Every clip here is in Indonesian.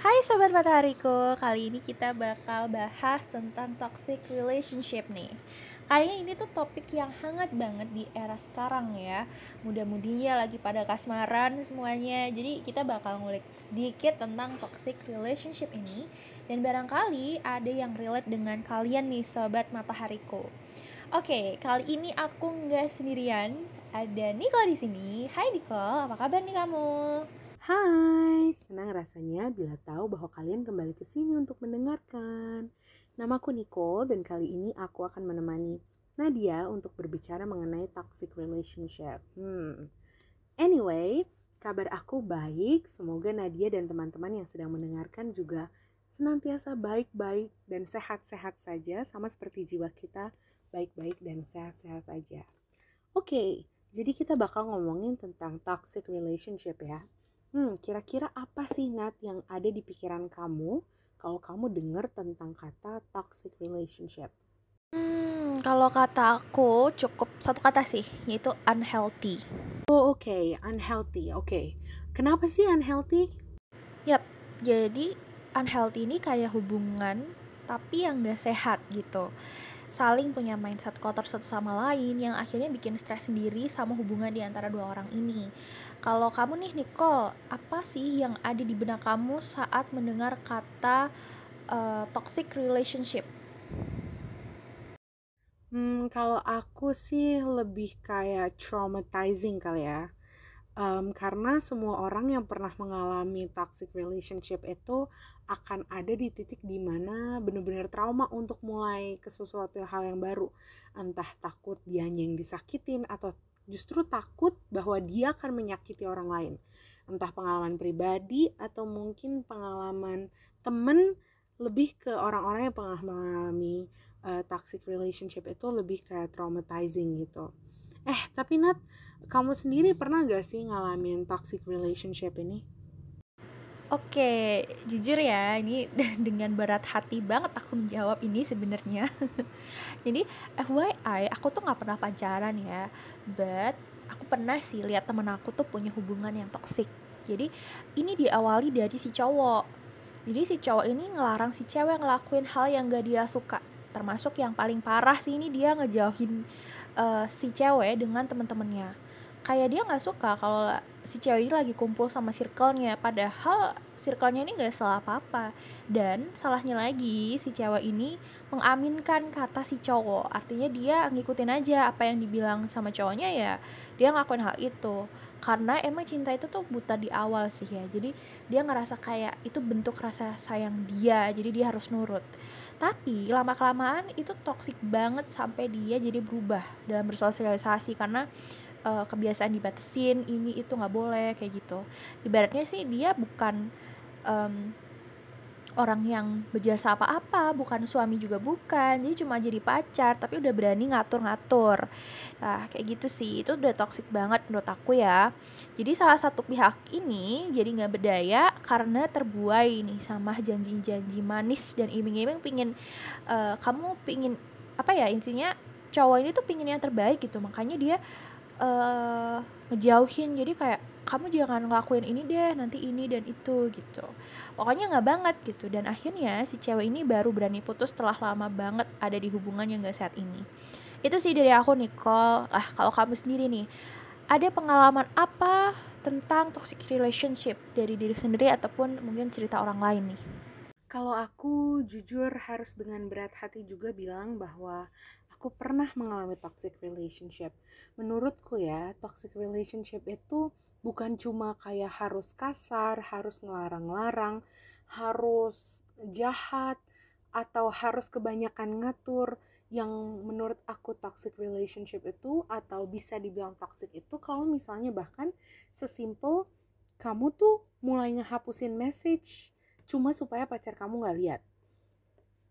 Hai Sobat Matahariku, kali ini kita bakal bahas tentang toxic relationship nih. Kayaknya ini tuh topik yang hangat banget di era sekarang ya. Mudah-mudinya lagi pada kasmaran semuanya. Jadi kita bakal ngulik sedikit tentang toxic relationship ini. Dan barangkali ada yang relate dengan kalian nih Sobat Matahariku. Oke, kali ini aku nggak sendirian. Ada Niko di sini. Hai Niko, apa kabar nih kamu? Hai, senang rasanya bila tahu bahwa kalian kembali ke sini untuk mendengarkan. Namaku Nicole dan kali ini aku akan menemani Nadia untuk berbicara mengenai toxic relationship. Hmm. Anyway, kabar aku baik. Semoga Nadia dan teman-teman yang sedang mendengarkan juga senantiasa baik-baik dan sehat-sehat saja sama seperti jiwa kita baik-baik dan sehat-sehat saja. Oke, okay, jadi kita bakal ngomongin tentang toxic relationship ya. Hmm, kira-kira apa sih Nat yang ada di pikiran kamu kalau kamu dengar tentang kata toxic relationship? Hmm, kalau kata aku cukup satu kata sih, yaitu unhealthy. Oh oke, okay. unhealthy. Oke, okay. kenapa sih unhealthy? Yap, jadi unhealthy ini kayak hubungan tapi yang gak sehat gitu saling punya mindset kotor satu sama lain yang akhirnya bikin stres sendiri sama hubungan di antara dua orang ini. Kalau kamu nih Nicole, apa sih yang ada di benak kamu saat mendengar kata uh, toxic relationship? Hmm, kalau aku sih lebih kayak traumatizing kali ya um, karena semua orang yang pernah mengalami toxic relationship itu akan ada di titik di mana benar-benar trauma untuk mulai ke sesuatu hal yang baru. Entah takut dia yang disakitin atau justru takut bahwa dia akan menyakiti orang lain. Entah pengalaman pribadi atau mungkin pengalaman temen lebih ke orang-orang yang pernah mengalami uh, toxic relationship itu lebih kayak traumatizing gitu Eh, tapi Nat, kamu sendiri pernah gak sih ngalamin toxic relationship ini? Oke, jujur ya, ini dengan berat hati banget aku menjawab ini sebenarnya. Jadi FYI, aku tuh nggak pernah pacaran ya, but aku pernah sih lihat temen aku tuh punya hubungan yang toxic. Jadi ini diawali dari si cowok. Jadi si cowok ini ngelarang si cewek ngelakuin hal yang gak dia suka. Termasuk yang paling parah sih ini dia ngejauhin uh, si cewek dengan teman-temannya kayak dia nggak suka kalau si cewek ini lagi kumpul sama circle-nya. Padahal circle-nya ini nggak salah apa-apa. Dan salahnya lagi si cewek ini mengaminkan kata si cowok. Artinya dia ngikutin aja apa yang dibilang sama cowoknya ya dia ngelakuin hal itu. Karena emang cinta itu tuh buta di awal sih ya. Jadi dia ngerasa kayak itu bentuk rasa sayang dia jadi dia harus nurut. Tapi lama kelamaan itu toksik banget sampai dia jadi berubah dalam bersosialisasi. Karena uh, kebiasaan dibatesin ini itu nggak boleh kayak gitu. Ibaratnya sih dia bukan um, orang yang berjasa apa-apa, bukan suami juga bukan, jadi cuma jadi pacar, tapi udah berani ngatur-ngatur. Nah, kayak gitu sih, itu udah toxic banget menurut aku ya. Jadi salah satu pihak ini jadi nggak berdaya karena terbuai nih sama janji-janji manis dan iming-iming pingin uh, kamu pingin apa ya intinya cowok ini tuh pingin yang terbaik gitu, makanya dia uh, ngejauhin. Jadi kayak kamu jangan ngelakuin ini deh nanti ini dan itu gitu. Pokoknya nggak banget gitu. Dan akhirnya si cewek ini baru berani putus setelah lama banget ada di hubungan yang gak sehat ini. Itu sih dari aku Nicole. Ah kalau kamu sendiri nih ada pengalaman apa tentang toxic relationship dari diri sendiri ataupun mungkin cerita orang lain nih kalau aku jujur harus dengan berat hati juga bilang bahwa aku pernah mengalami toxic relationship. Menurutku ya, toxic relationship itu bukan cuma kayak harus kasar, harus ngelarang-larang, harus jahat, atau harus kebanyakan ngatur yang menurut aku toxic relationship itu atau bisa dibilang toxic itu kalau misalnya bahkan sesimpel kamu tuh mulai ngehapusin message cuma supaya pacar kamu nggak lihat.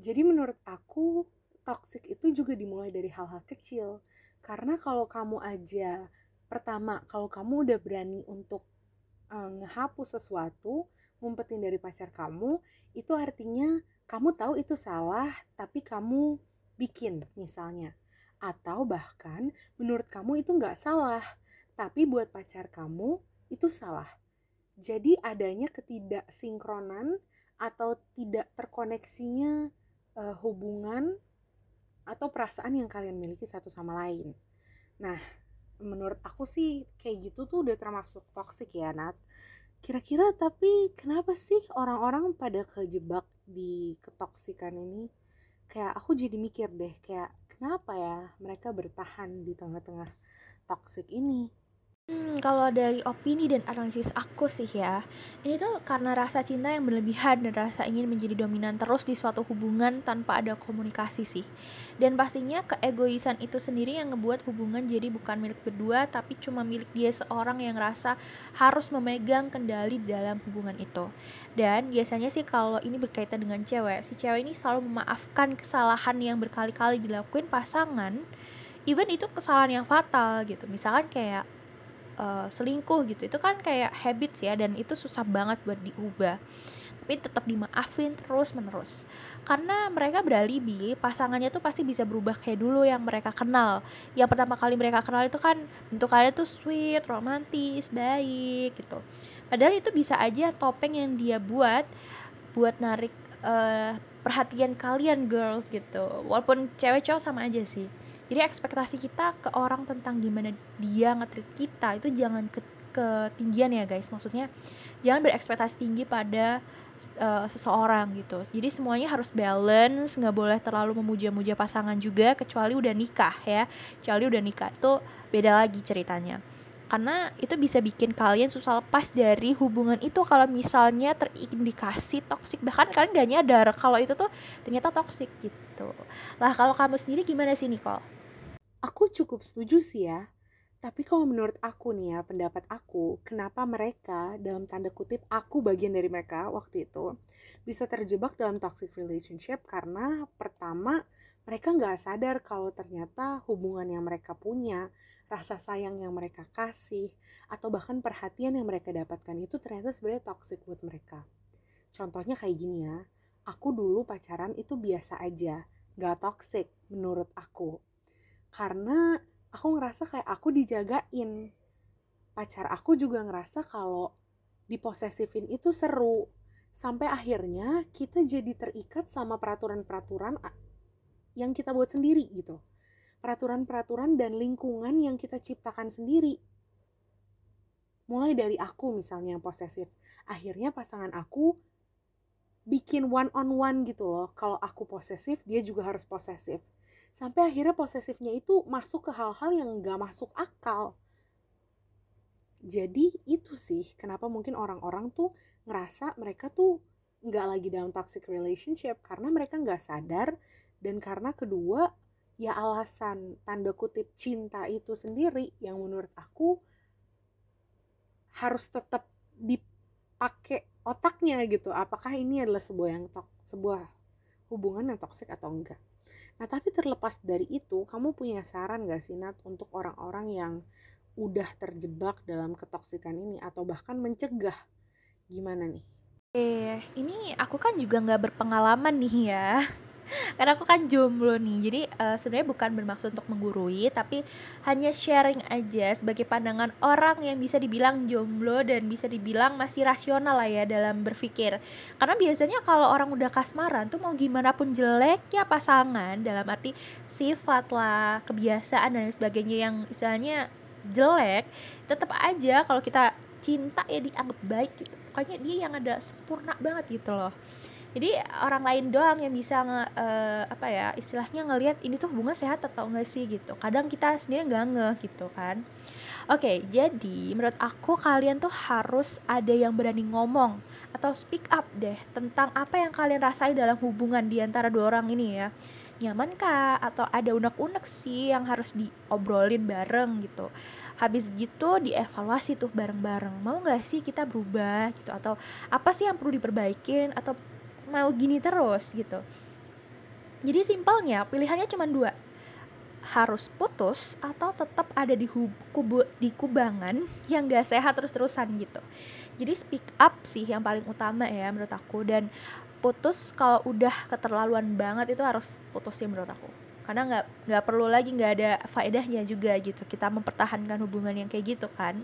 Jadi menurut aku toxic itu juga dimulai dari hal-hal kecil. Karena kalau kamu aja pertama kalau kamu udah berani untuk uh, ngehapus sesuatu ngumpetin dari pacar kamu itu artinya kamu tahu itu salah tapi kamu bikin misalnya atau bahkan menurut kamu itu nggak salah tapi buat pacar kamu itu salah Jadi adanya ketidaksinkronan atau tidak terkoneksinya uh, hubungan atau perasaan yang kalian miliki satu sama lain. Nah, menurut aku sih kayak gitu tuh udah termasuk toxic ya, Nat. Kira-kira tapi kenapa sih orang-orang pada kejebak di ketoksikan ini? Kayak aku jadi mikir deh, kayak kenapa ya mereka bertahan di tengah-tengah toxic ini? Hmm, kalau dari opini dan analisis aku sih ya, ini tuh karena rasa cinta yang berlebihan dan rasa ingin menjadi dominan terus di suatu hubungan tanpa ada komunikasi sih. Dan pastinya keegoisan itu sendiri yang ngebuat hubungan jadi bukan milik berdua tapi cuma milik dia seorang yang rasa harus memegang kendali dalam hubungan itu. Dan biasanya sih kalau ini berkaitan dengan cewek, si cewek ini selalu memaafkan kesalahan yang berkali-kali dilakuin pasangan, even itu kesalahan yang fatal gitu. Misalkan kayak uh, selingkuh gitu. Itu kan kayak habits ya dan itu susah banget buat diubah. Tapi tetap dimaafin terus menerus. Karena mereka beralibi pasangannya tuh pasti bisa berubah kayak dulu yang mereka kenal. Yang pertama kali mereka kenal itu kan bentukannya tuh sweet romantis baik gitu. Padahal itu bisa aja topeng yang dia buat buat narik uh, perhatian kalian girls gitu. Walaupun cewek cowok sama aja sih jadi ekspektasi kita ke orang tentang gimana dia ngetrit kita itu jangan ke ketinggian ya guys. Maksudnya jangan berekspektasi tinggi pada uh, seseorang gitu. Jadi semuanya harus balance nggak boleh terlalu memuja-muja pasangan juga kecuali udah nikah ya. Kecuali udah nikah itu beda lagi ceritanya. Karena itu bisa bikin kalian susah lepas dari hubungan itu kalau misalnya terindikasi toksik bahkan kalian gak nyadar kalau itu tuh ternyata toksik gitu. Lah kalau kamu sendiri gimana sih Nicole? Aku cukup setuju sih ya. Tapi kalau menurut aku nih ya, pendapat aku, kenapa mereka, dalam tanda kutip, aku bagian dari mereka waktu itu, bisa terjebak dalam toxic relationship karena pertama, mereka nggak sadar kalau ternyata hubungan yang mereka punya, rasa sayang yang mereka kasih, atau bahkan perhatian yang mereka dapatkan itu ternyata sebenarnya toxic buat mereka. Contohnya kayak gini ya, aku dulu pacaran itu biasa aja, nggak toxic menurut aku karena aku ngerasa kayak aku dijagain. Pacar aku juga ngerasa kalau diposesifin itu seru. Sampai akhirnya kita jadi terikat sama peraturan-peraturan yang kita buat sendiri gitu. Peraturan-peraturan dan lingkungan yang kita ciptakan sendiri. Mulai dari aku misalnya yang posesif. Akhirnya pasangan aku bikin one on one gitu loh. Kalau aku posesif dia juga harus posesif sampai akhirnya posesifnya itu masuk ke hal-hal yang gak masuk akal. Jadi itu sih kenapa mungkin orang-orang tuh ngerasa mereka tuh nggak lagi dalam toxic relationship karena mereka nggak sadar dan karena kedua ya alasan tanda kutip cinta itu sendiri yang menurut aku harus tetap dipakai otaknya gitu. Apakah ini adalah sebuah yang tok sebuah hubungan yang toksik atau enggak Nah, tapi terlepas dari itu, kamu punya saran gak sih, Nat, untuk orang-orang yang udah terjebak dalam ketoksikan ini atau bahkan mencegah? Gimana nih? Eh, ini aku kan juga nggak berpengalaman nih ya karena aku kan jomblo nih jadi uh, sebenarnya bukan bermaksud untuk menggurui tapi hanya sharing aja sebagai pandangan orang yang bisa dibilang jomblo dan bisa dibilang masih rasional lah ya dalam berpikir. Karena biasanya kalau orang udah kasmaran tuh mau gimana pun jelek ya pasangan dalam arti sifat lah kebiasaan dan sebagainya yang istilahnya jelek tetap aja kalau kita cinta ya dianggap baik gitu. Pokoknya dia yang ada sempurna banget gitu loh jadi orang lain doang yang bisa nge, uh, apa ya istilahnya ngelihat ini tuh hubungan sehat atau enggak sih gitu kadang kita sendiri nggak ngeh gitu kan Oke, jadi menurut aku kalian tuh harus ada yang berani ngomong atau speak up deh tentang apa yang kalian rasain dalam hubungan di antara dua orang ini ya. Nyaman kah? Atau ada unek-unek sih yang harus diobrolin bareng gitu. Habis gitu dievaluasi tuh bareng-bareng. Mau gak sih kita berubah gitu? Atau apa sih yang perlu diperbaikin? Atau mau gini terus gitu jadi simpelnya pilihannya cuma dua harus putus atau tetap ada di hub, kubu, di kubangan yang gak sehat terus-terusan gitu. Jadi speak up sih yang paling utama ya menurut aku dan putus kalau udah keterlaluan banget itu harus putus sih menurut aku. Karena nggak nggak perlu lagi nggak ada faedahnya juga gitu kita mempertahankan hubungan yang kayak gitu kan.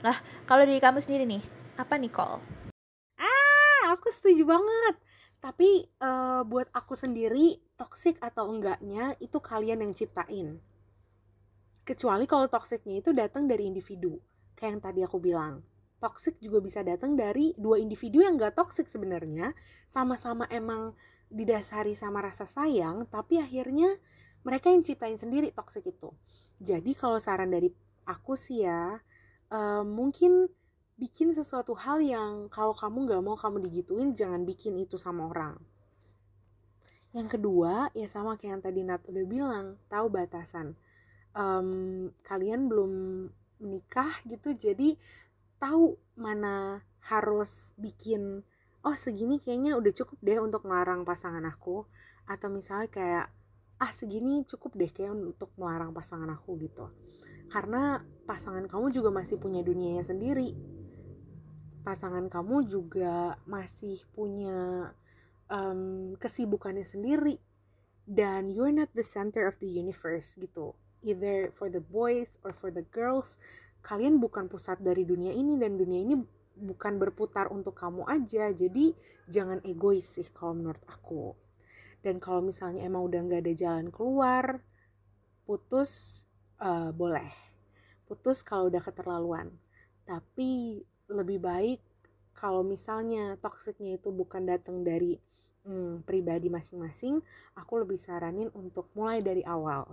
Nah kalau dari kamu sendiri nih Apa Nicole? Aku setuju banget. Tapi uh, buat aku sendiri, toxic atau enggaknya itu kalian yang ciptain. Kecuali kalau toksiknya itu datang dari individu. Kayak yang tadi aku bilang. Toxic juga bisa datang dari dua individu yang gak toxic sebenarnya. Sama-sama emang didasari sama rasa sayang, tapi akhirnya mereka yang ciptain sendiri toxic itu. Jadi kalau saran dari aku sih ya, uh, mungkin bikin sesuatu hal yang kalau kamu gak mau kamu digituin jangan bikin itu sama orang. Yang kedua ya sama kayak yang tadi Nat udah bilang tahu batasan. Um, kalian belum menikah gitu jadi tahu mana harus bikin oh segini kayaknya udah cukup deh untuk melarang pasangan aku. Atau misalnya kayak ah segini cukup deh kayak untuk melarang pasangan aku gitu. Karena pasangan kamu juga masih punya dunianya sendiri pasangan kamu juga masih punya um, kesibukannya sendiri. Dan you're not the center of the universe gitu. Either for the boys or for the girls. Kalian bukan pusat dari dunia ini dan dunia ini bukan berputar untuk kamu aja. Jadi jangan egois sih kalau menurut aku. Dan kalau misalnya emang udah nggak ada jalan keluar putus uh, boleh. Putus kalau udah keterlaluan. Tapi lebih baik kalau misalnya toksiknya itu bukan datang dari hmm, pribadi masing-masing, aku lebih saranin untuk mulai dari awal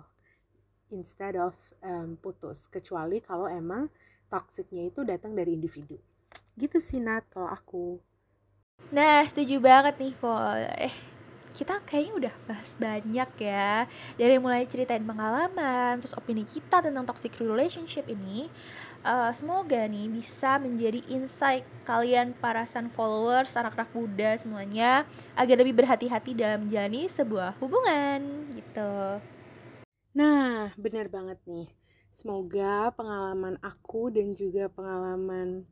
instead of um, putus. Kecuali kalau emang toksiknya itu datang dari individu. Gitu sih Nat kalau aku. Nah, setuju banget nih kok. Eh, kita kayaknya udah bahas banyak ya. Dari mulai ceritain pengalaman terus opini kita tentang toxic relationship ini uh, semoga nih bisa menjadi insight kalian para sun followers anak-anak muda semuanya agar lebih berhati-hati dalam menjalani sebuah hubungan gitu. Nah benar banget nih. Semoga pengalaman aku dan juga pengalaman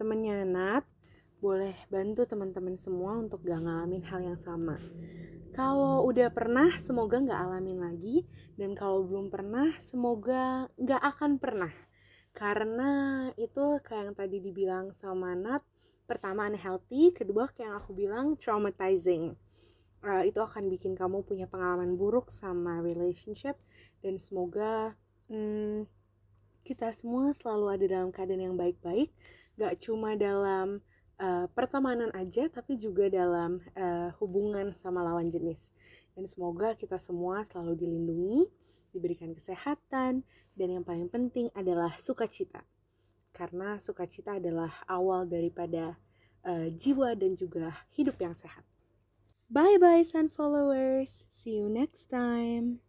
temennya Nat boleh bantu teman-teman semua untuk gak ngalamin hal yang sama. Kalau udah pernah, semoga gak alamin lagi. Dan kalau belum pernah, semoga gak akan pernah. Karena itu kayak yang tadi dibilang sama Nat, pertama unhealthy, kedua kayak yang aku bilang traumatizing. Uh, itu akan bikin kamu punya pengalaman buruk sama relationship dan semoga hmm, kita semua selalu ada dalam keadaan yang baik-baik, gak cuma dalam uh, pertemanan aja tapi juga dalam uh, hubungan sama lawan jenis. Dan semoga kita semua selalu dilindungi, diberikan kesehatan, dan yang paling penting adalah sukacita. Karena sukacita adalah awal daripada uh, jiwa dan juga hidup yang sehat. Bye bye sun followers. See you next time.